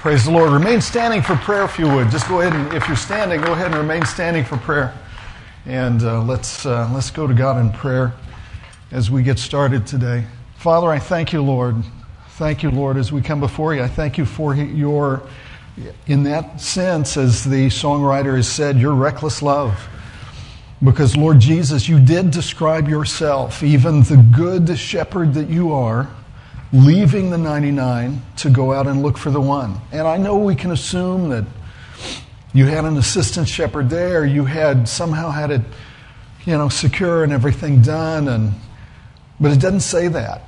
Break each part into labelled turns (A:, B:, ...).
A: Praise the Lord. Remain standing for prayer if you would. Just go ahead and, if you're standing, go ahead and remain standing for prayer. And uh, let's, uh, let's go to God in prayer as we get started today. Father, I thank you, Lord. Thank you, Lord, as we come before you. I thank you for your, in that sense, as the songwriter has said, your reckless love. Because, Lord Jesus, you did describe yourself, even the good shepherd that you are leaving the 99 to go out and look for the one. And I know we can assume that you had an assistant shepherd there, you had somehow had it, you know, secure and everything done, and but it doesn't say that.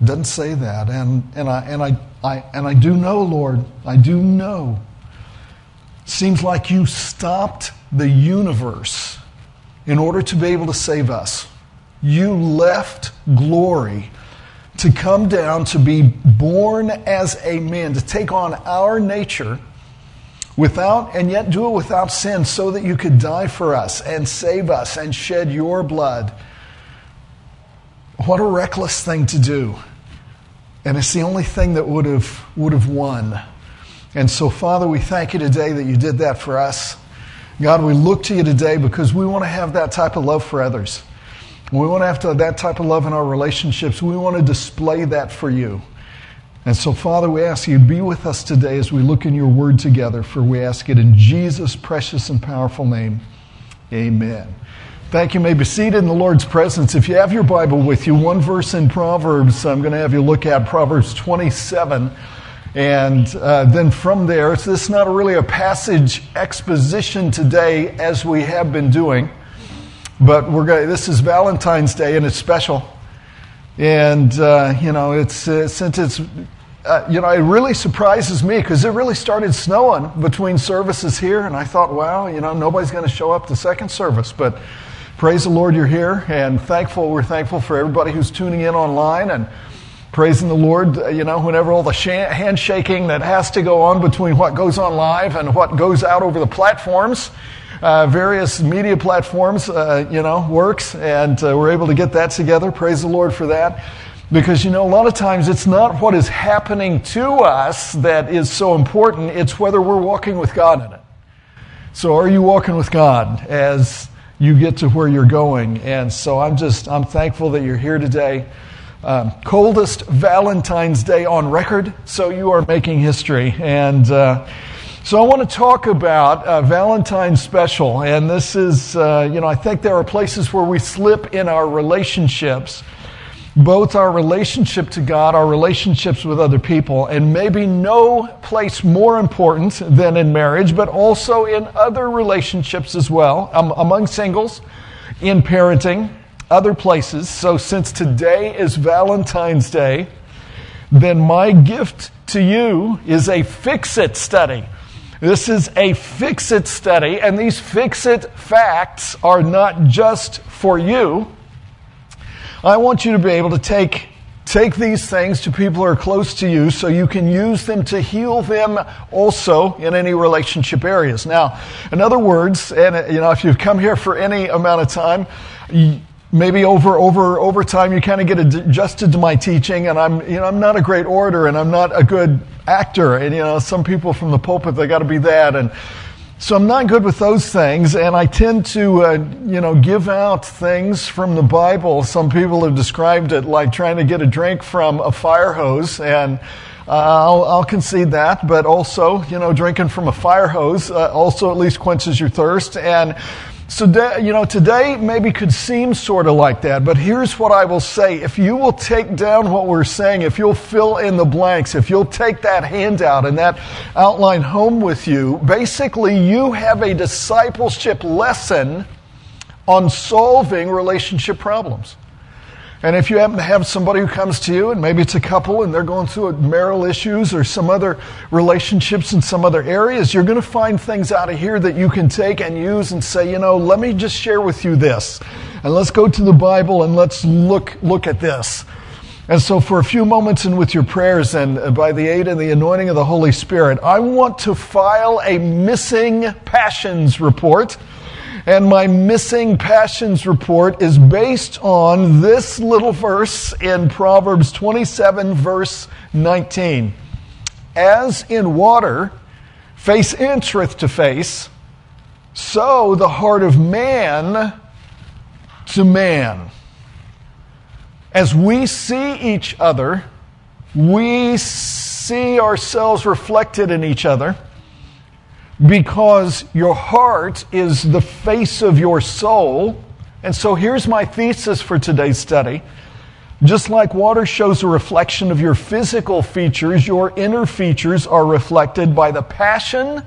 A: It doesn't say that. And and I and I, I and I do know, Lord, I do know. Seems like you stopped the universe in order to be able to save us. You left glory to come down, to be born as a man, to take on our nature without, and yet do it without sin, so that you could die for us and save us and shed your blood. What a reckless thing to do. And it's the only thing that would have, would have won. And so, Father, we thank you today that you did that for us. God, we look to you today because we want to have that type of love for others. We want to have to, that type of love in our relationships. We want to display that for you. And so, Father, we ask you to be with us today as we look in your word together, for we ask it in Jesus' precious and powerful name. Amen. Thank you. may be seated in the Lord's presence. If you have your Bible with you, one verse in Proverbs, I'm going to have you look at Proverbs 27. And uh, then from there, this is not really a passage exposition today as we have been doing. But we're going. This is Valentine's Day, and it's special. And uh, you know, it's uh, since it's uh, you know, it really surprises me because it really started snowing between services here, and I thought, wow, you know, nobody's going to show up the second service, but. Praise the Lord, you're here, and thankful. We're thankful for everybody who's tuning in online and praising the Lord. Uh, you know, whenever all the handshaking that has to go on between what goes on live and what goes out over the platforms, uh, various media platforms, uh, you know, works, and uh, we're able to get that together. Praise the Lord for that. Because, you know, a lot of times it's not what is happening to us that is so important, it's whether we're walking with God in it. So, are you walking with God as you get to where you're going? And so, I'm just, I'm thankful that you're here today. Um, coldest Valentine's Day on record, so you are making history. And, uh, so I want to talk about uh, Valentine's special, and this is, uh, you know, I think there are places where we slip in our relationships, both our relationship to God, our relationships with other people, and maybe no place more important than in marriage, but also in other relationships as well, um, among singles, in parenting, other places. So since today is Valentine's Day, then my gift to you is a fix it study. This is a fix it study, and these fix it facts are not just for you. I want you to be able to take, take these things to people who are close to you so you can use them to heal them also in any relationship areas. Now, in other words, and you know, if you've come here for any amount of time, maybe over over over time you kind of get adjusted to my teaching and i'm you know i'm not a great orator and i'm not a good actor and you know some people from the pulpit they got to be that and so i'm not good with those things and i tend to uh, you know give out things from the bible some people have described it like trying to get a drink from a fire hose and uh, I'll, I'll, concede that, but also, you know, drinking from a fire hose uh, also at least quenches your thirst. And so, you know, today maybe could seem sort of like that, but here's what I will say. If you will take down what we're saying, if you'll fill in the blanks, if you'll take that handout and that outline home with you, basically you have a discipleship lesson on solving relationship problems. And if you happen to have somebody who comes to you, and maybe it's a couple and they're going through marital issues or some other relationships in some other areas, you're going to find things out of here that you can take and use and say, you know, let me just share with you this. And let's go to the Bible and let's look, look at this. And so, for a few moments and with your prayers and uh, by the aid and the anointing of the Holy Spirit, I want to file a missing passions report and my missing passions report is based on this little verse in Proverbs 27, verse 19. as in water, face entereth to face, so the heart of man to man. As we see each other, we see ourselves reflected in each other because your heart is the face of your soul. And so here's my thesis for today's study. Just like water shows a reflection of your physical features, your inner features are reflected by the passion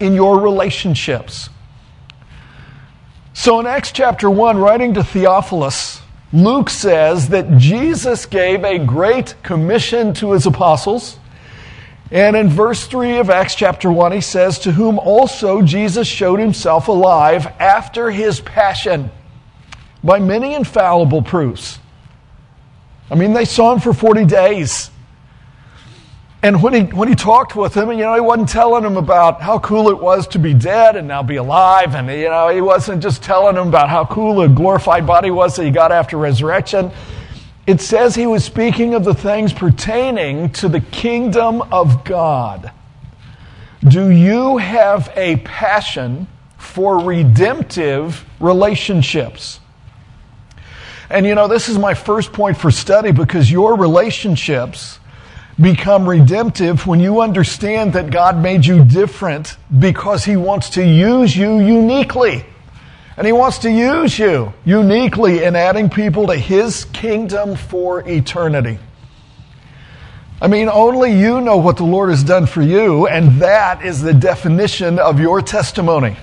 A: in your relationships. So in Acts chapter 1, writing to Theophilus, Luke says that Jesus gave a great commission to his apostles. And in verse 3 of Acts chapter 1, he says, To whom also Jesus showed himself alive after his passion by many infallible proofs I mean, they saw him for 40 days. And when he, when he talked with him, you know, he wasn't telling him about how cool it was to be dead and now be alive. And, you know, he wasn't just telling him about how cool a glorified body was that he got after resurrection. It says he was speaking of the things pertaining to the kingdom of God. Do you have a passion for redemptive relationships? And you know, this is my first point for study because your relationships become redemptive when you understand that God made you different because He wants to use you uniquely. And He wants to use you uniquely in adding people to His kingdom for eternity. I mean, only you know what the Lord has done for you, and that is the definition of your testimony.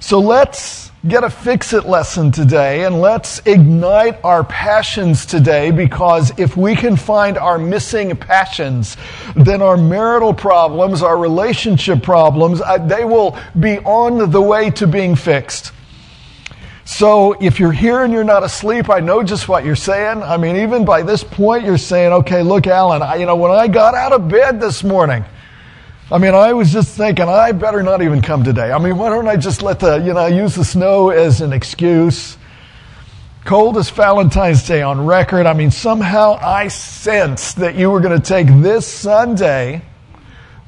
A: So let's get a fix it lesson today and let's ignite our passions today because if we can find our missing passions, then our marital problems, our relationship problems, uh, they will be on the way to being fixed. So if you're here and you're not asleep, I know just what you're saying. I mean, even by this point, you're saying, okay, look, Alan, I, you know, when I got out of bed this morning, I mean, I was just thinking, I better not even come today. I mean, why don't I just let the, you know, use the snow as an excuse? Coldest Valentine's Day on record. I mean, somehow I sensed that you were going to take this Sunday,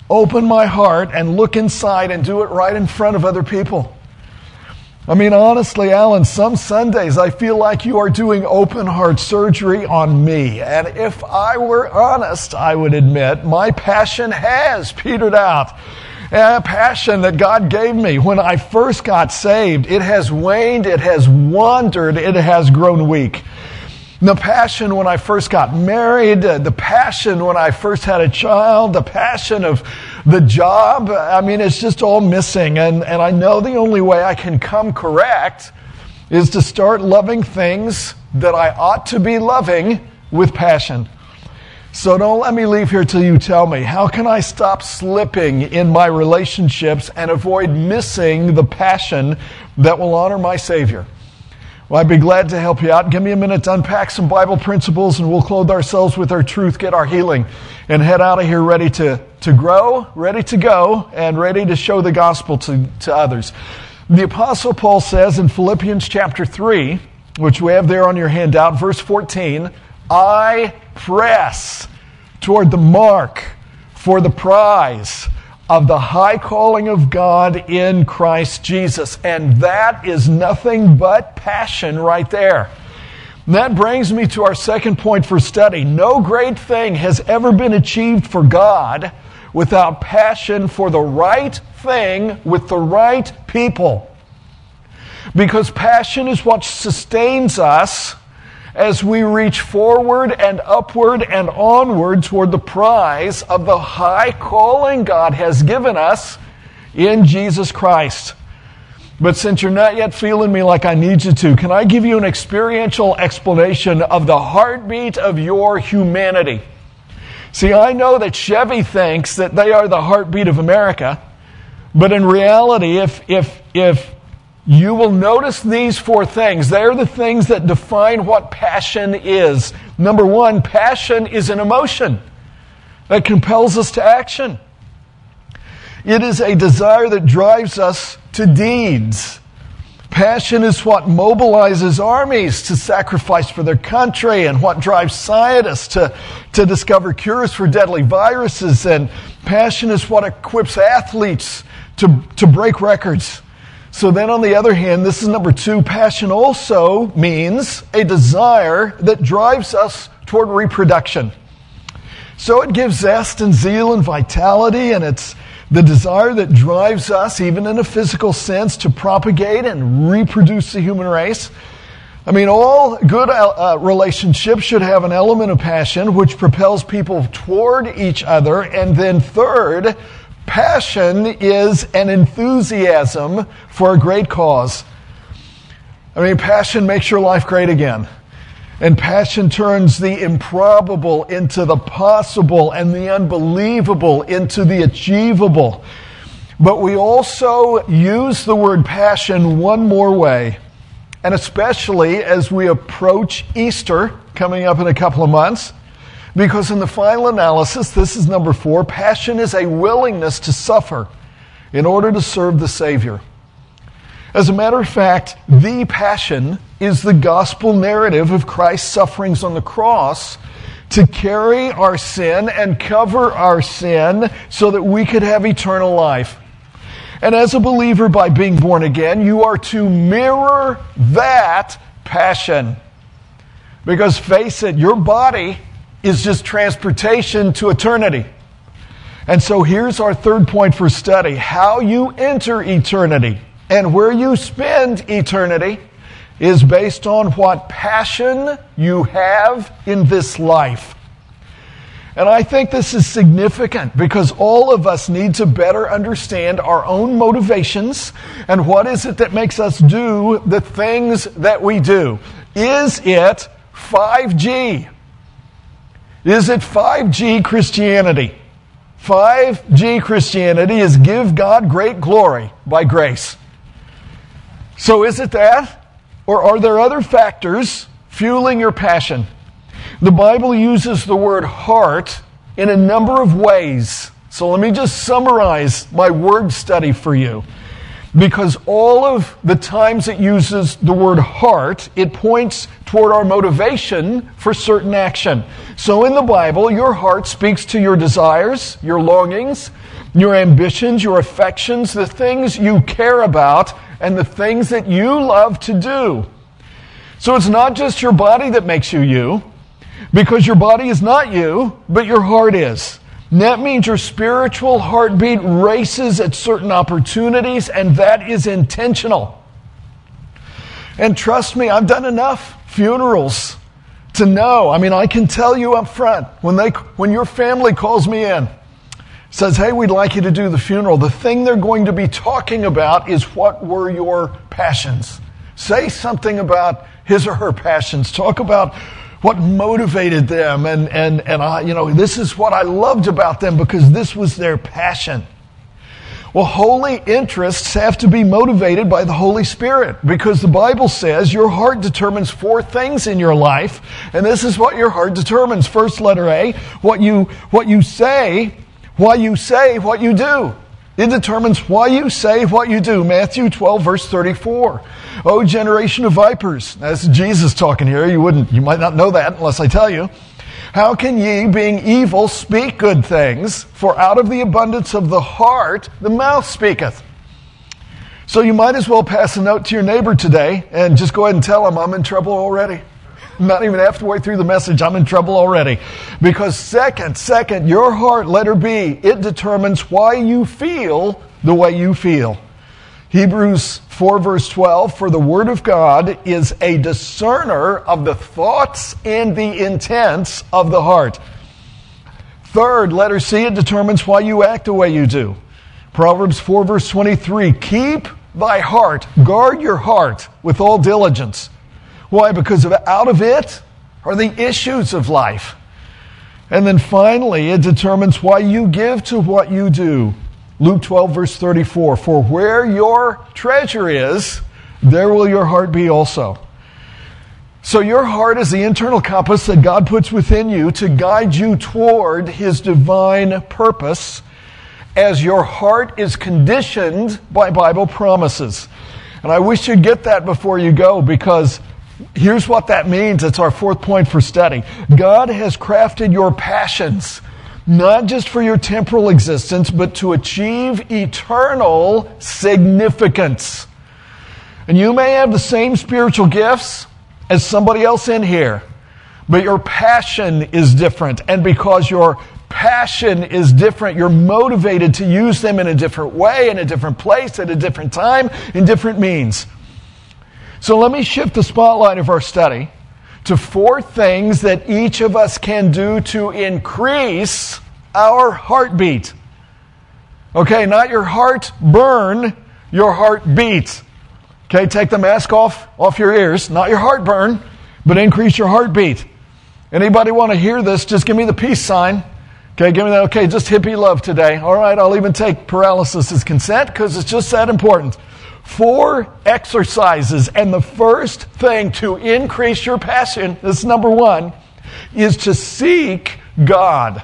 A: open my heart, and look inside and do it right in front of other people. I mean, honestly, Alan, some Sundays I feel like you are doing open heart surgery on me. And if I were honest, I would admit my passion has petered out. A passion that God gave me when I first got saved, it has waned, it has wandered, it has grown weak. The passion when I first got married, the passion when I first had a child, the passion of the job, I mean, it's just all missing. And, and I know the only way I can come correct is to start loving things that I ought to be loving with passion. So don't let me leave here till you tell me how can I stop slipping in my relationships and avoid missing the passion that will honor my Savior? Well, I'd be glad to help you out. Give me a minute to unpack some Bible principles and we'll clothe ourselves with our truth, get our healing, and head out of here ready to, to grow, ready to go, and ready to show the gospel to, to others. The Apostle Paul says in Philippians chapter 3, which we have there on your handout, verse 14, I press toward the mark for the prize of the high calling of God in Christ Jesus. And that is nothing but passion right there. And that brings me to our second point for study. No great thing has ever been achieved for God without passion for the right thing with the right people. Because passion is what sustains us as we reach forward and upward and onward toward the prize of the high calling God has given us in Jesus Christ. But since you're not yet feeling me like I need you to, can I give you an experiential explanation of the heartbeat of your humanity? See, I know that Chevy thinks that they are the heartbeat of America, but in reality, if, if, if you will notice these four things. They're the things that define what passion is. Number one, passion is an emotion that compels us to action. It is a desire that drives us to deeds. Passion is what mobilizes armies to sacrifice for their country and what drives scientists to, to discover cures for deadly viruses and, Passion is what equips athletes to, to break records. So then on the other hand, this is number two, passion also means a desire that drives us toward reproduction. So it gives zest and zeal and vitality, and it's the desire that drives us, even in a physical sense, to propagate and reproduce the human race. I mean, all good uh, uh, relationships should have an element of passion which propels people toward each other. And then, third, passion is an enthusiasm for a great cause. I mean, passion makes your life great again. And passion turns the improbable into the possible and the unbelievable into the achievable. But we also use the word passion one more way and especially as we approach Easter coming up in a couple of months. Because in the final analysis, this is number four passion is a willingness to suffer in order to serve the Savior. As a matter of fact, the passion is the gospel narrative of Christ's sufferings on the cross to carry our sin and cover our sin so that we could have eternal life. And as a believer, by being born again, you are to mirror that passion. Because face it, your body is just transportation to eternity. And so here's our third point for study how you enter eternity and where you spend eternity is based on what passion you have in this life. And I think this is significant because all of us need to better understand our own motivations and what is it that makes us do the things that we do. Is it 5G? Is it 5G Christianity? 5G Christianity is give God great glory by grace. So is it that? Or are there other factors fueling your passion? The Bible uses the word heart in a number of ways. So let me just summarize my word study for you. Because all of the times it uses the word heart, it points toward our motivation for certain action. So in the Bible, your heart speaks to your desires, your longings, your ambitions, your affections, the things you care about, and the things that you love to do. So it's not just your body that makes you you. Because your body is not you, but your heart is. That means your spiritual heartbeat races at certain opportunities, and that is intentional. And trust me, I've done enough funerals to know. I mean, I can tell you up front when they, when your family calls me in, says, "Hey, we'd like you to do the funeral." The thing they're going to be talking about is what were your passions. Say something about his or her passions. Talk about what motivated them and, and, and I, you know, this is what I loved about them because this was their passion. Well, holy interests have to be motivated by the Holy Spirit because the Bible says your heart determines four things in your life, and this is what your heart determines. First letter A, what you, what you say, why you say what you do. It determines why you say what you do. Matthew 12, verse 34. Oh, generation of vipers. That's Jesus talking here. You wouldn't, you might not know that unless I tell you. How can ye, being evil, speak good things? For out of the abundance of the heart, the mouth speaketh. So you might as well pass a note to your neighbor today and just go ahead and tell him I'm in trouble already. Not even halfway through the message, I'm in trouble already. Because second, second, your heart, letter B, it determines why you feel the way you feel. Hebrews 4 verse 12, for the word of God is a discerner of the thoughts and the intents of the heart. Third, letter C, it determines why you act the way you do. Proverbs 4 verse 23, keep thy heart, guard your heart with all diligence why? Because of, out of it are the issues of life. And then finally, it determines why you give to what you do. Luke 12, verse 34 For where your treasure is, there will your heart be also. So, your heart is the internal compass that God puts within you to guide you toward His divine purpose as your heart is conditioned by Bible promises. And I wish you'd get that before you go because Here's what that means. It's our fourth point for study. God has crafted your passions not just for your temporal existence, but to achieve eternal significance. And you may have the same spiritual gifts as somebody else in here, but your passion is different. And because your passion is different, you're motivated to use them in a different way, in a different place, at a different time, in different means. So let me shift the spotlight of our study to four things that each of us can do to increase our heartbeat. Okay, not your heart burn, your heart heartbeat. Okay, take the mask off off your ears, not your heartburn, but increase your heartbeat. Anybody want to hear this? Just give me the peace sign. Okay, give me that. Okay, just hippie love today. All right, I'll even take paralysis as consent because it's just that important four exercises. And the first thing to increase your passion, this is number one, is to seek God.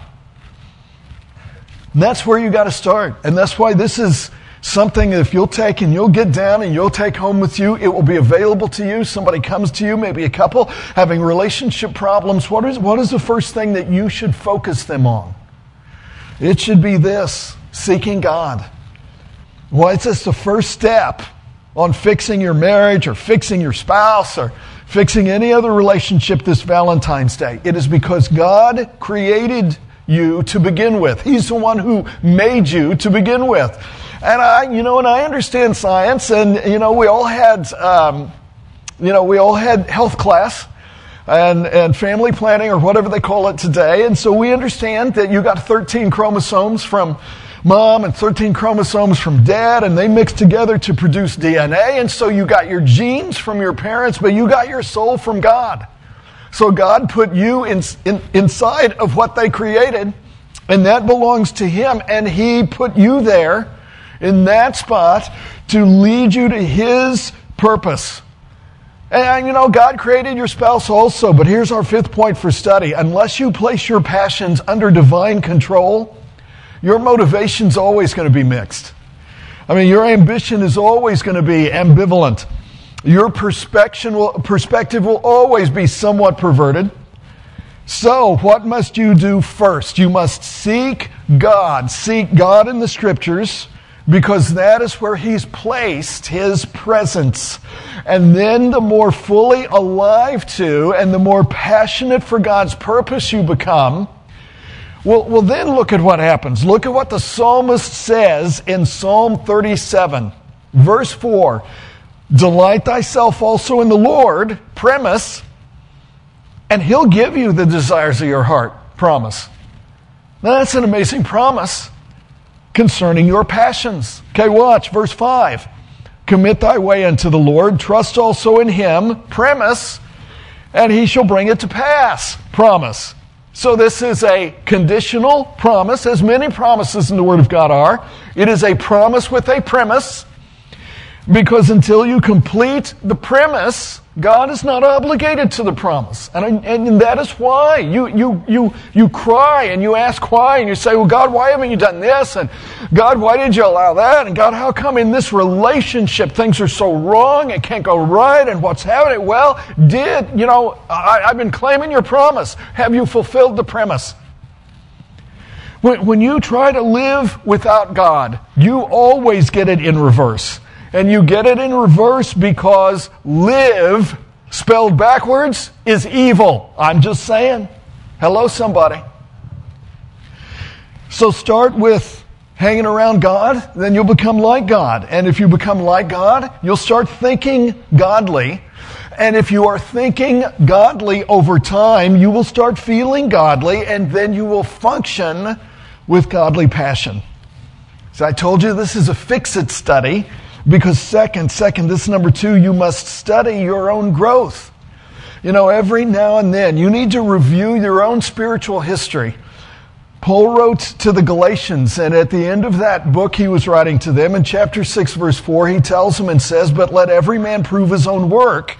A: And that's where you got to start. And that's why this is something if you'll take and you'll get down and you'll take home with you, it will be available to you. Somebody comes to you, maybe a couple, having relationship problems. What is, what is the first thing that you should focus them on? It should be this seeking God. Why, it's just the first step on fixing your marriage or fixing your spouse or fixing any other relationship this Valentine's Day. It is because God created you to begin with. He's the one who made you to begin with. And I, you know, and I understand science, and you know, we all had, um, you know, we all had health class and, and family planning or whatever they call it today. And so we understand that you got 13 chromosomes from mom and 13 chromosomes from dad, and they mix together to produce DNA. And so you got your genes from your parents, but you got your soul from God. So God put you in, in, inside of what they created, and that belongs to Him. And He put you there in that spot to lead you to His purpose. And you know, God created your spouse also, but here's our fifth point for study. Unless you place your passions under divine control, your motivation's always going to be mixed. I mean, your ambition is always going to be ambivalent. Your will, perspective will always be somewhat perverted. So, what must you do first? You must seek God. Seek God in the scriptures because that is where He's placed His presence. And then the more fully alive to and the more passionate for God's purpose you become, well, well, then look at what happens. Look at what the psalmist says in Psalm 37, verse 4. Delight thyself also in the Lord, premise, and he'll give you the desires of your heart, promise. Now, that's an amazing promise concerning your passions. Okay, watch, verse 5. Commit thy way unto the Lord, trust also in him, premise, and he shall bring it to pass, promise. So, this is a conditional promise, as many promises in the Word of God are. It is a promise with a premise, because until you complete the premise, God is not obligated to the promise. And, and that is why you, you, you, you cry and you ask why and you say, well, God, why haven't you done this? And God, why did you allow that? And God, how come in this relationship things are so wrong? It can't go right. And what's happening? Well, did, you know, I, I've been claiming your promise. Have you fulfilled the premise? When, when you try to live without God, you always get it in reverse. And you get it in reverse because live, spelled backwards, is evil. I'm just saying. Hello, somebody. So start with hanging around God, then you'll become like God. And if you become like God, you'll start thinking godly. And if you are thinking godly over time, you will start feeling godly, and then you will function with godly passion. So I told you this is a fix it study. Because second, second, this number two, you must study your own growth. You know, every now and then, you need to review your own spiritual history. Paul wrote to the Galatians, and at the end of that book he was writing to them, in chapter 6, verse 4, he tells them and says, But let every man prove his own work,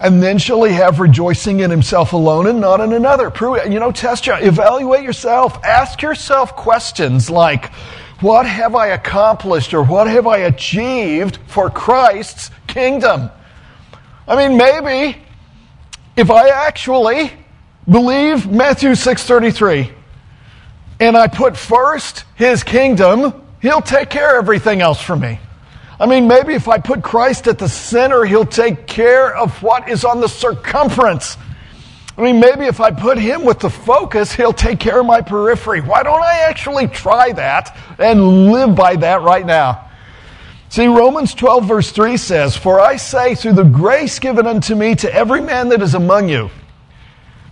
A: and then shall he have rejoicing in himself alone and not in another. Prove, you know, test your, evaluate yourself. Ask yourself questions like, what have I accomplished or what have I achieved for Christ's kingdom? I mean, maybe if I actually believe Matthew 6:33, and I put first his kingdom, he'll take care of everything else for me. I mean, maybe if I put Christ at the center, he'll take care of what is on the circumference. I mean, maybe if I put him with the focus, he'll take care of my periphery. Why don't I actually try that and live by that right now? See, Romans 12, verse 3 says, For I say, through the grace given unto me to every man that is among you,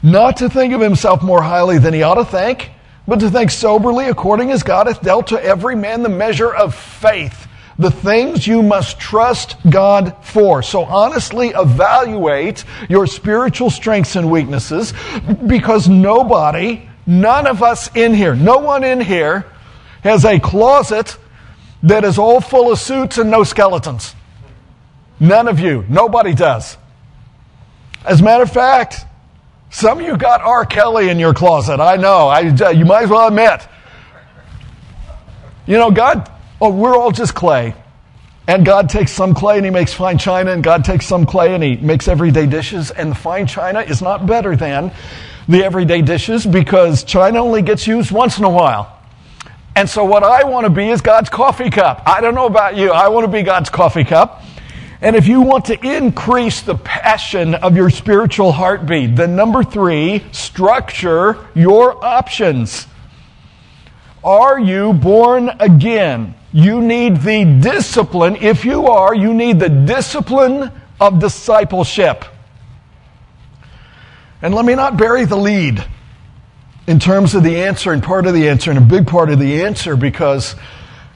A: not to think of himself more highly than he ought to think, but to think soberly according as God hath dealt to every man the measure of faith. The things you must trust God for. So honestly evaluate your spiritual strengths and weaknesses because nobody, none of us in here, no one in here has a closet that is all full of suits and no skeletons. None of you. Nobody does. As a matter of fact, some of you got R. Kelly in your closet. I know. I, you might as well admit. You know, God, oh, we're all just clay. And God takes some clay and He makes fine china, and God takes some clay and He makes everyday dishes. And the fine china is not better than the everyday dishes because china only gets used once in a while. And so, what I want to be is God's coffee cup. I don't know about you, I want to be God's coffee cup. And if you want to increase the passion of your spiritual heartbeat, then number three, structure your options. Are you born again? You need the discipline. If you are, you need the discipline of discipleship. And let me not bury the lead in terms of the answer and part of the answer and a big part of the answer because,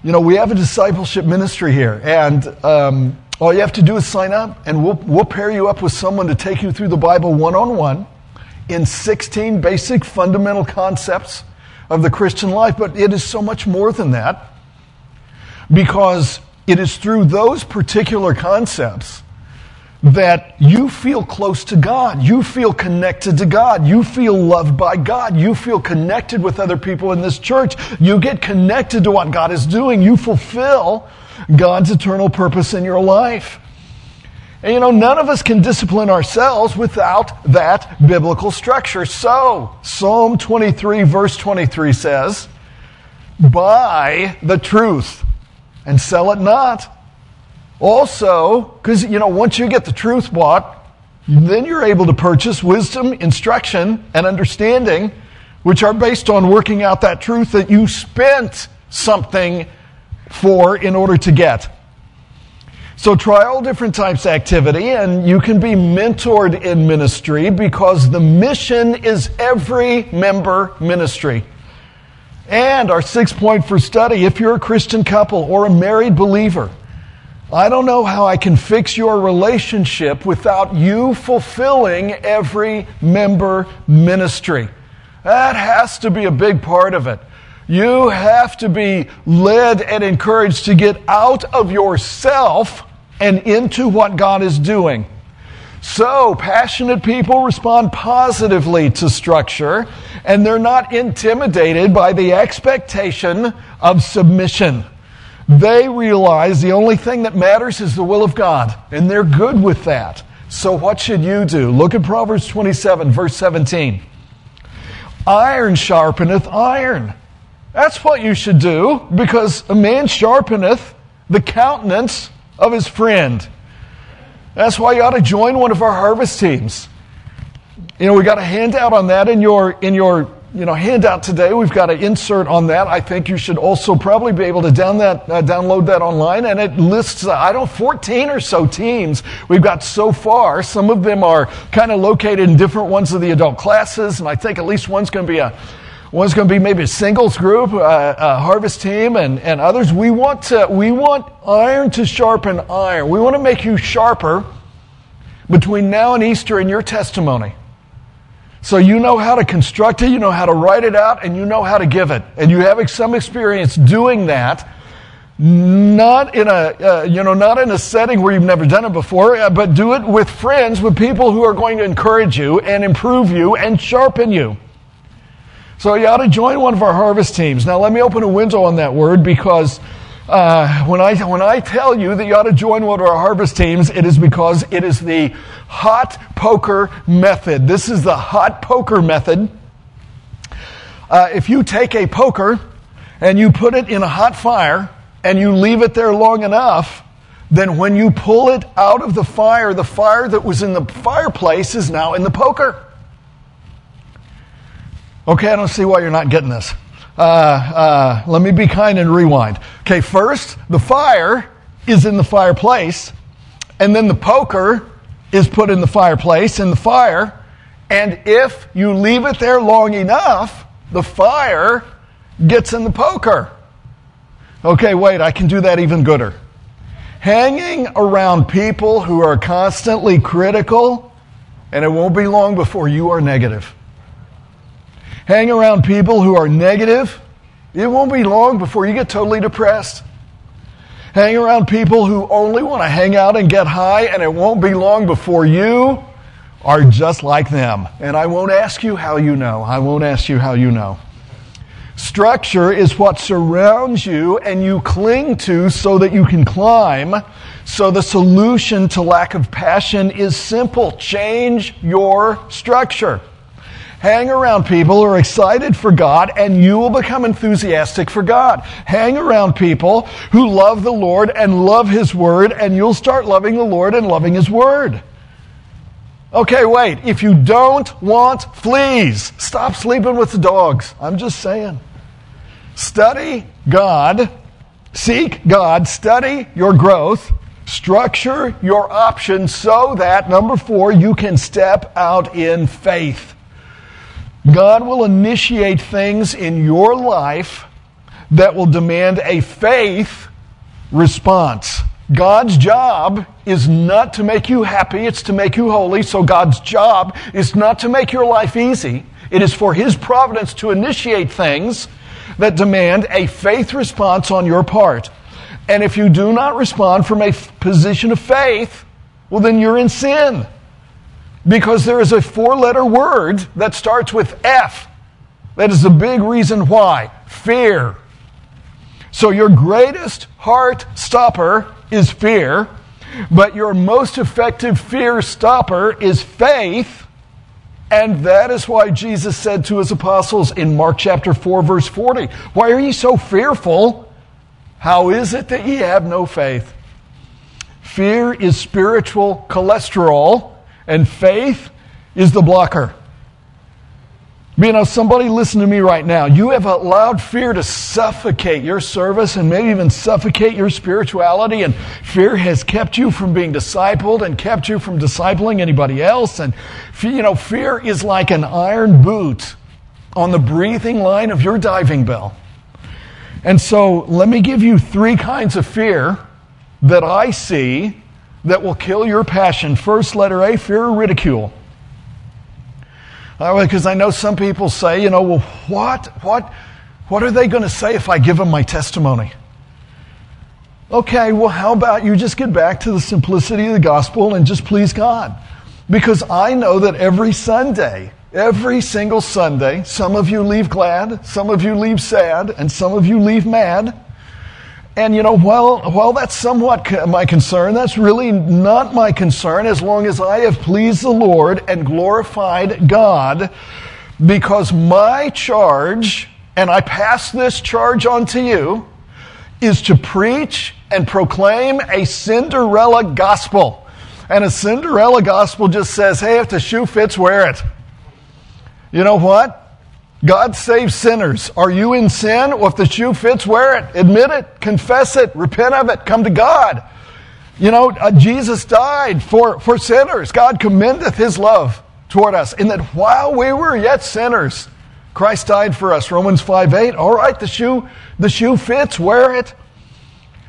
A: you know, we have a discipleship ministry here. And um, all you have to do is sign up, and we'll, we'll pair you up with someone to take you through the Bible one on one in 16 basic fundamental concepts of the Christian life. But it is so much more than that because it is through those particular concepts that you feel close to God. You feel connected to God. You feel loved by God. You feel connected with other people in this church. You get connected to what God is doing. You fulfill God's eternal purpose in your life. And you know, none of us can discipline ourselves without that biblical structure. So, Psalm 23, verse 23 says, Buy the truth and sell it not also, because, you know, once you get the truth bought, then you're able to purchase wisdom, instruction, and understanding, which are based on working out that truth that you spent something for in order to get. So try all different types of activity and you can be mentored in ministry because the mission is every member ministry. And our sixth point for study, if you're a Christian couple or a married believer, I don't know how I can fix your relationship without you fulfilling every member ministry. That has to be a big part of it. You have to be led and encouraged to get out of yourself and into what God is doing. So, passionate people respond positively to structure, and they're not intimidated by the expectation of submission. They realize the only thing that matters is the will of God, and they're good with that. So, what should you do? Look at Proverbs 27, verse 17. Iron sharpeneth iron. That's what you should do, because a man sharpeneth the countenance of his friend. That's why you ought to join one of our harvest teams. You know, we got a handout on that in your in your you know, handout today. We've got an insert on that. I think you should also probably be able to down that, uh, download that online. And it lists, uh, I don't 14 or so teams we've got so far. Some of them are kind of located in different ones of the adult classes. And I think at least one's going to be a, one's going to be maybe a singles group, uh, a harvest team, and, and others. We want to, we want iron to sharpen iron. We want to make you sharper between now and Easter in your testimony. So you know how to construct it, you know how to write it out, and you know how to give it. And you have some experience doing that, not in a, uh, you know, not in a setting where you've never done it before, uh, but do it with friends, with people who are going to encourage you and improve you and sharpen you. So you ought to join one of our harvest teams. Now let me open a window on that word because uh, when, I, when I tell you that you ought to join one of our harvest teams, it is because it is the hot poker method. This is the hot poker method. uh, if you take a poker and you put it in a hot fire and you leave it there long enough, then when you pull it out of the fire, the fire that was in the fireplace is now in the poker. Okay, I don't see why you're not getting this. Uh, uh, let me be kind and rewind. Okay, first, the fire is in the fireplace, and then the poker is put in the fireplace in the fire. And if you leave it there long enough, the fire gets in the poker. Okay, wait, I can do that even gooder. Hanging around people who are constantly critical, and it won't be long before you are negative. Hang around people who are negative, it won't be long before you get totally depressed. Hang around people who only want to hang out and get high, and it won't be long before you are just like them. And I won't ask you how you know. I won't ask you how you know. Structure is what surrounds you and you cling to so that you can climb. So the solution to lack of passion is simple. Change your structure. Hang around people who are excited for God and you will become enthusiastic for God. Hang around people who love the Lord and love His Word and you'll start loving the Lord and loving His Word. Okay, wait. If you don't want fleas, stop sleeping with the dogs. I'm just saying. Study God, seek God, study your growth, structure your options so that, number four, you can step out in faith. God will initiate things in your life that will demand a faith response. God's job is not to make you happy, it's to make you holy. So God's job is not to make your life easy. It is for His providence to initiate things that demand a faith response on your part. And if you do not respond from a position of faith, well, then you're in sin. Because there is a four letter word that starts with F. That is the big reason why fear. So, your greatest heart stopper is fear, but your most effective fear stopper is faith. And that is why Jesus said to his apostles in Mark chapter 4, verse 40, Why are ye so fearful? How is it that ye have no faith? Fear is spiritual cholesterol and faith is the blocker. You know, somebody listen to me right now. You have allowed fear to suffocate your service and maybe even suffocate your spirituality, and fear has kept you from being discipled and kept you from discipling anybody else. And, you know, fear is like an iron boot on the breathing line of your diving bell. And so, let me give you three kinds of fear that I see that will kill your passion. First, letter A, fear or ridicule. Because I know some people say, you know, well, what, what, what are they going to say if I give them my testimony? Okay, well, how about you just get back to the simplicity of the gospel and just please God? Because I know that every Sunday, every single Sunday, some of you leave glad, some of you leave sad, and some of you leave mad. And you know, while, while that's somewhat my concern, that's really not my concern as long as I have pleased the Lord and glorified God because my charge, and I pass this charge on to you, is to preach and proclaim a Cinderella gospel. And a Cinderella gospel just says, hey, if the shoe fits, wear it. You know what? God saves sinners. Are you in sin? Well, if the shoe fits, wear it. Admit it. Confess it. Repent of it. Come to God. You know, uh, Jesus died for, for sinners. God commendeth his love toward us in that while we were yet sinners, Christ died for us. Romans 5 8. All right, the shoe, the shoe fits. Wear it.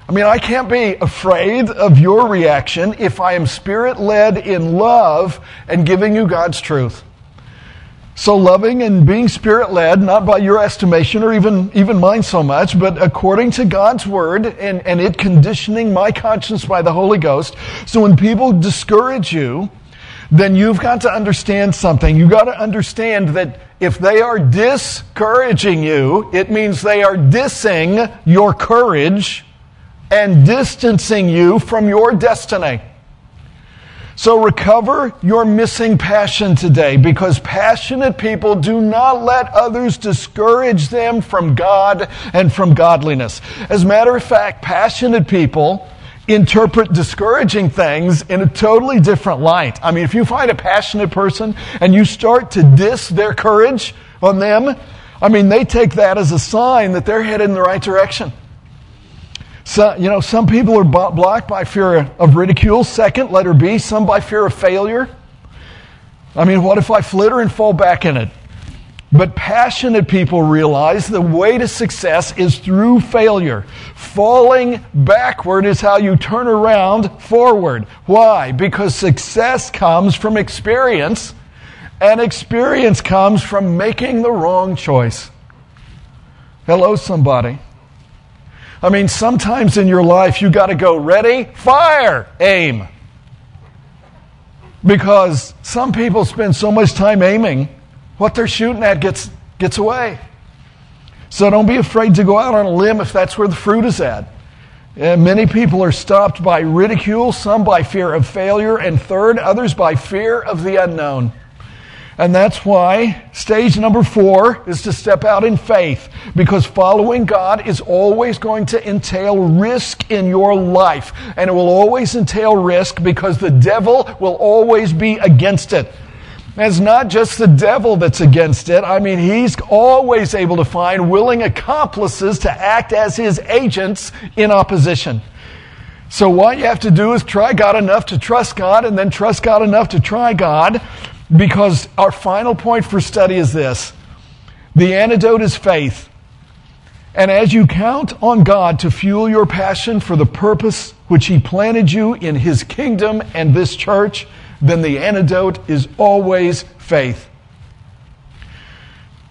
A: I mean, I can't be afraid of your reaction if I am spirit led in love and giving you God's truth. So loving and being spirit led, not by your estimation or even, even mine so much, but according to God's word and, and it conditioning my conscience by the Holy Ghost. So when people discourage you, then you've got to understand something. You've got to understand that if they are discouraging you, it means they are dissing your courage and distancing you from your destiny. So recover your missing passion today because passionate people do not let others discourage them from God and from godliness. As a matter of fact, passionate people interpret discouraging things in a totally different light. I mean, if you find a passionate person and you start to diss their courage on them, I mean, they take that as a sign that they're headed in the right direction. So, you know, some people are blocked by fear of ridicule. Second, letter B, some by fear of failure. I mean, what if I flitter and fall back in it? But passionate people realize the way to success is through failure. Falling backward is how you turn around forward. Why? Because success comes from experience, and experience comes from making the wrong choice. Hello, somebody. I mean, sometimes in your life you got to go ready, fire, aim. Because some people spend so much time aiming, what they're shooting at gets, gets away. So don't be afraid to go out on a limb if that's where the fruit is at. And many people are stopped by ridicule, some by fear of failure, and third, others by fear of the unknown. And that's why stage number four is to step out in faith because following God is always going to entail risk in your life. And it will always entail risk because the devil will always be against it. It's not just the devil that's against it. I mean, he's always able to find willing accomplices to act as his agents in opposition. So what you have to do is try God enough to trust God and then trust God enough to try God because our final point for study is this the antidote is faith. And as you count on God to fuel your passion for the purpose which He planted you in His kingdom and this church, then the antidote is always faith.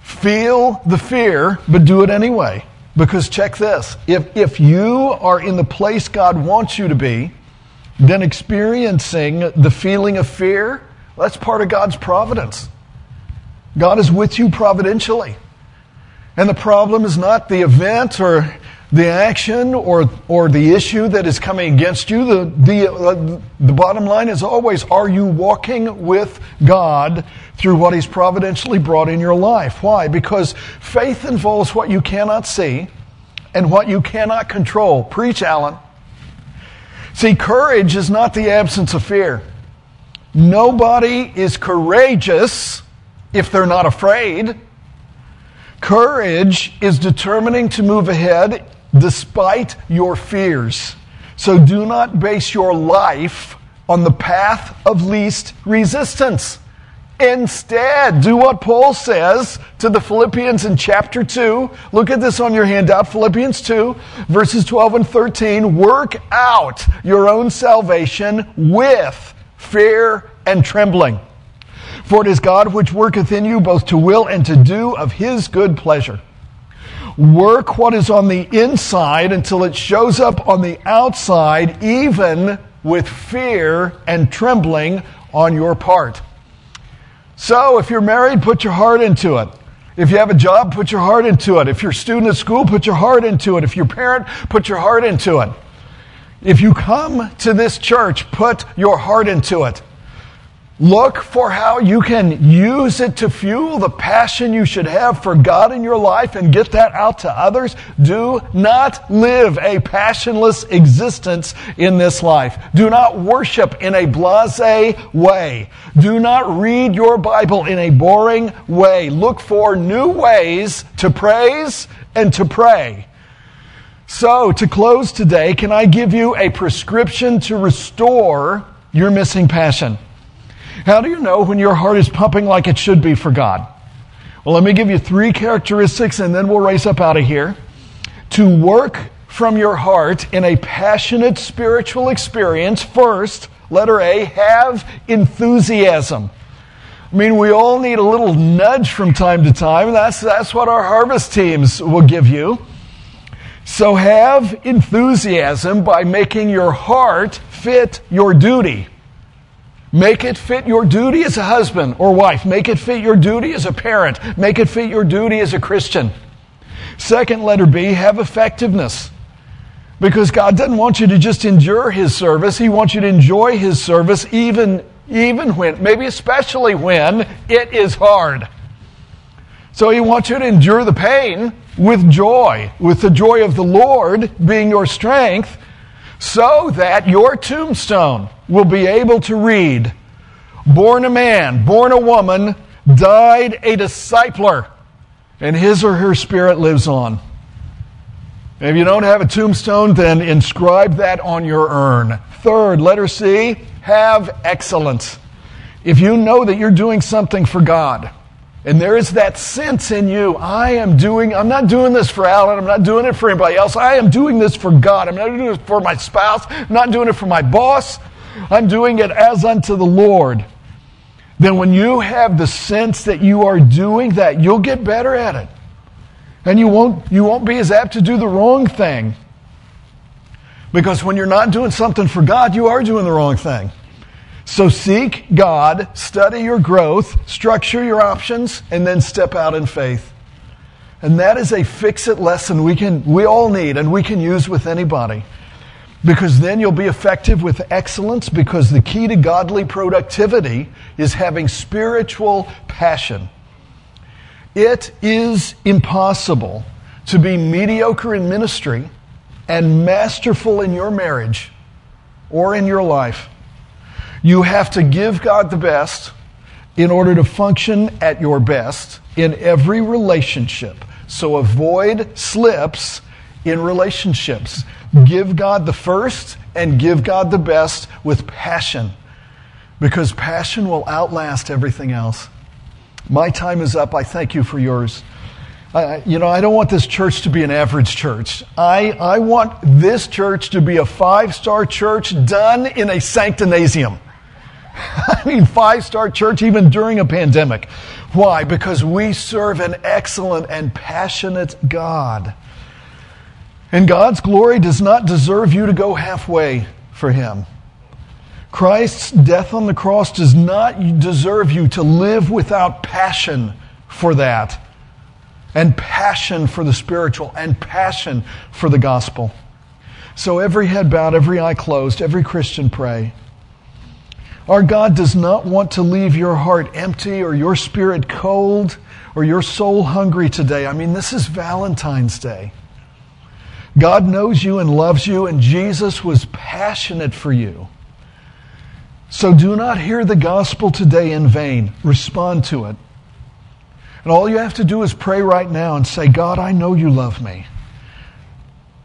A: Feel the fear, but do it anyway. Because check this if, if you are in the place God wants you to be, then experiencing the feeling of fear that's part of God's providence. God is with you providentially. And the problem is not the event or the action or, or the issue that is coming against you. The, the, uh, the bottom line is always are you walking with God through what He's providentially brought in your life? Why? Because faith involves what you cannot see and what you cannot control. Preach, Alan. See, courage is not the absence of fear. Nobody is courageous if they're not afraid. Courage is determining to move ahead despite your fears. So do not base your life on the path of least resistance. Instead, do what Paul says to the Philippians in chapter 2. Look at this on your handout, Philippians 2, verses 12 and 13. Work out your own salvation with fear, and trembling. For it is God which worketh in you both to will and to do of his good pleasure. Work what is on the inside until it shows up on the outside, even with fear and trembling on your part. So, if you're married, put your heart into it. If you have a job, put your heart into it. If you're a student at school, put your heart into it. If you're a parent, put your heart into it. If you come to this church, put your heart into it. Look for how you can use it to fuel the passion you should have for God in your life and get that out to others. Do not live a passionless existence in this life. Do not worship in a blase way. Do not read your Bible in a boring way. Look for new ways to praise and to pray. So, to close today, can I give you a prescription to restore your missing passion? How do you know when your heart is pumping like it should be for God? Well, let me give you three characteristics and then we'll race up out of here. To work from your heart in a passionate spiritual experience, first, letter A, have enthusiasm. I mean, we all need a little nudge from time to time. That's, that's what our harvest teams will give you. So have enthusiasm by making your heart fit your duty. Make it fit your duty as a husband or wife. Make it fit your duty as a parent. Make it fit your duty as a Christian. Second letter B, have effectiveness. Because God doesn't want you to just endure His service. He wants you to enjoy His service even, even when, maybe especially when it is hard. So He wants you to endure the pain with joy, with the joy of the Lord being your strength, so that your tombstone will be able to read, born a man, born a woman, died a discipler, and his or her spirit lives on. If you don't have a tombstone, then inscribe that on your urn. Third, letter C, have excellence. If you know that you're doing something for God, and there is that sense in you, I am doing, I'm not doing this for Alan, I'm not doing it for anybody else. I am doing this for God. I'm not doing it for my spouse, I'm not doing it for my boss. I'm doing it as unto the Lord. Then when you have the sense that you are doing that, you'll get better at it. And you won't, you won't be as apt to do the wrong thing. Because when you're not doing something for God, you are doing the wrong thing. So seek God, study your growth, structure your options, and then step out in faith. And that is a fix it lesson we can we all need and we can use with anybody. Because then you'll be effective with excellence because the key to godly productivity is having spiritual passion. It is impossible to be mediocre in ministry and masterful in your marriage or in your life. You have to give God the best in order to function at your best in every relationship. So avoid slips in relationships. Give God the first and give God the best with passion because passion will outlast everything else. My time is up. I thank you for yours. Uh, you know, I don't want this church to be an average church. I, I want this church to be a five star church done in a sanctinasium. I mean, five star church even during a pandemic. Why? Because we serve an excellent and passionate God. And God's glory does not deserve you to go halfway for Him. Christ's death on the cross does not deserve you to live without passion for that, and passion for the spiritual, and passion for the gospel. So, every head bowed, every eye closed, every Christian pray. Our God does not want to leave your heart empty or your spirit cold or your soul hungry today. I mean, this is Valentine's Day. God knows you and loves you, and Jesus was passionate for you. So do not hear the gospel today in vain. Respond to it. And all you have to do is pray right now and say, God, I know you love me.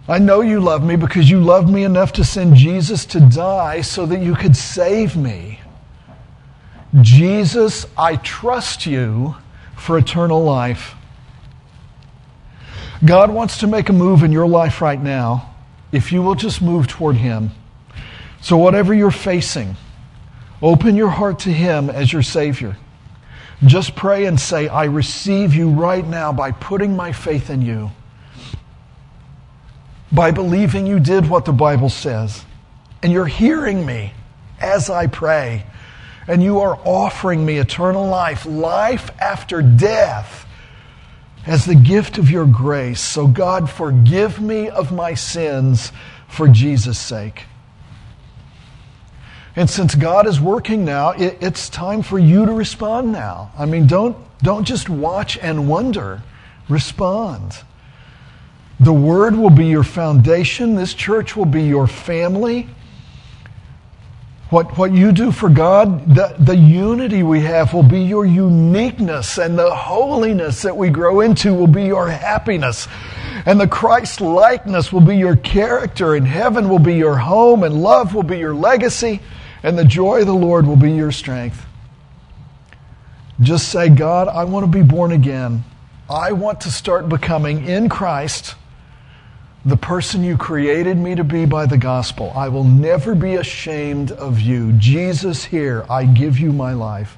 A: I know you love me because you loved me enough to send Jesus to die so that you could save me. Jesus, I trust you for eternal life. God wants to make a move in your life right now if you will just move toward Him. So, whatever you're facing, open your heart to Him as your Savior. Just pray and say, I receive you right now by putting my faith in you by believing you did what the Bible says. And you're hearing me as I pray. And you are offering me eternal life, life after death, as the gift of your grace. So, God, forgive me of my sins for Jesus' sake. And since God is working now, it, it's time for you to respond now. I mean, don't, don't just watch and wonder, respond. The Word will be your foundation. This church will be your family. What, what you do for God, the, the unity we have will be your uniqueness, and the holiness that we grow into will be your happiness. And the Christ likeness will be your character, and heaven will be your home, and love will be your legacy, and the joy of the Lord will be your strength. Just say, God, I want to be born again. I want to start becoming in Christ the person you created me to be by the gospel. I will never be ashamed of you. Jesus, here, I give you my life.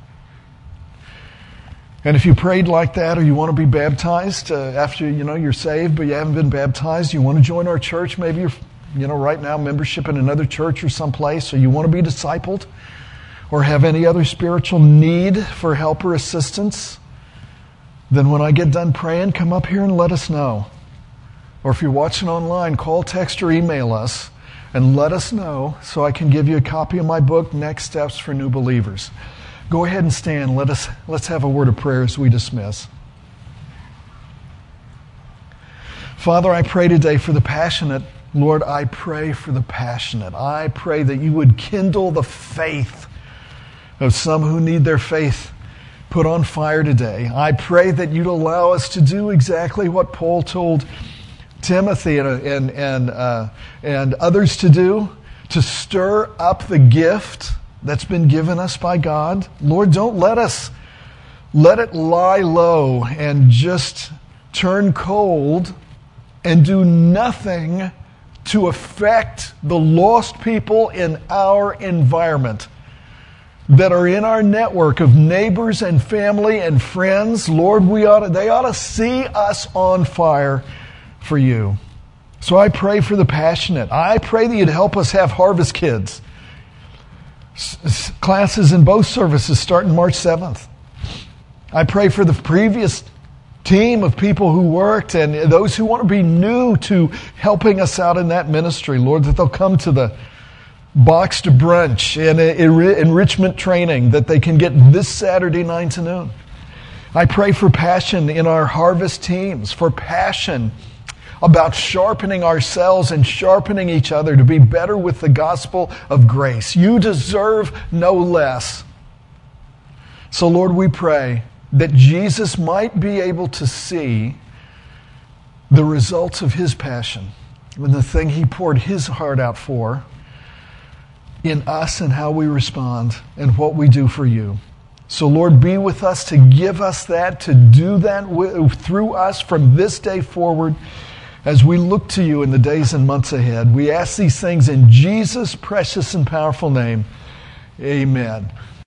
A: And if you prayed like that or you want to be baptized uh, after you know you're saved but you haven't been baptized, you want to join our church, maybe you're you know right now membership in another church or someplace or you want to be discipled or have any other spiritual need for help or assistance, then when I get done praying, come up here and let us know. Or if you're watching online, call, text, or email us and let us know so I can give you a copy of my book, Next Steps for New Believers. Go ahead and stand. Let us, let's have a word of prayer as we dismiss. Father, I pray today for the passionate. Lord, I pray for the passionate. I pray that you would kindle the faith of some who need their faith put on fire today. I pray that you'd allow us to do exactly what Paul told Timothy and, and, and, uh, and others to do to stir up the gift that's been given us by God. Lord, don't let us let it lie low and just turn cold and do nothing to affect the lost people in our environment that are in our network of neighbors and family and friends. Lord, we ought to, they ought to see us on fire for you. So I pray for the passionate. I pray that you'd help us have harvest kids. S- classes in both services starting March 7th. I pray for the previous team of people who worked and those who want to be new to helping us out in that ministry, Lord, that they'll come to the boxed brunch and enrichment training that they can get this Saturday, 9 to noon. I pray for passion in our harvest teams, for passion about sharpening ourselves and sharpening each other to be better with the gospel of grace. You deserve no less. So, Lord, we pray that Jesus might be able to see the results of his passion and the thing he poured his heart out for in us and how we respond and what we do for you. So, Lord, be with us to give us that, to do that through us from this day forward as we look to you in the days and months ahead. We ask these things in Jesus' precious and powerful name. Amen.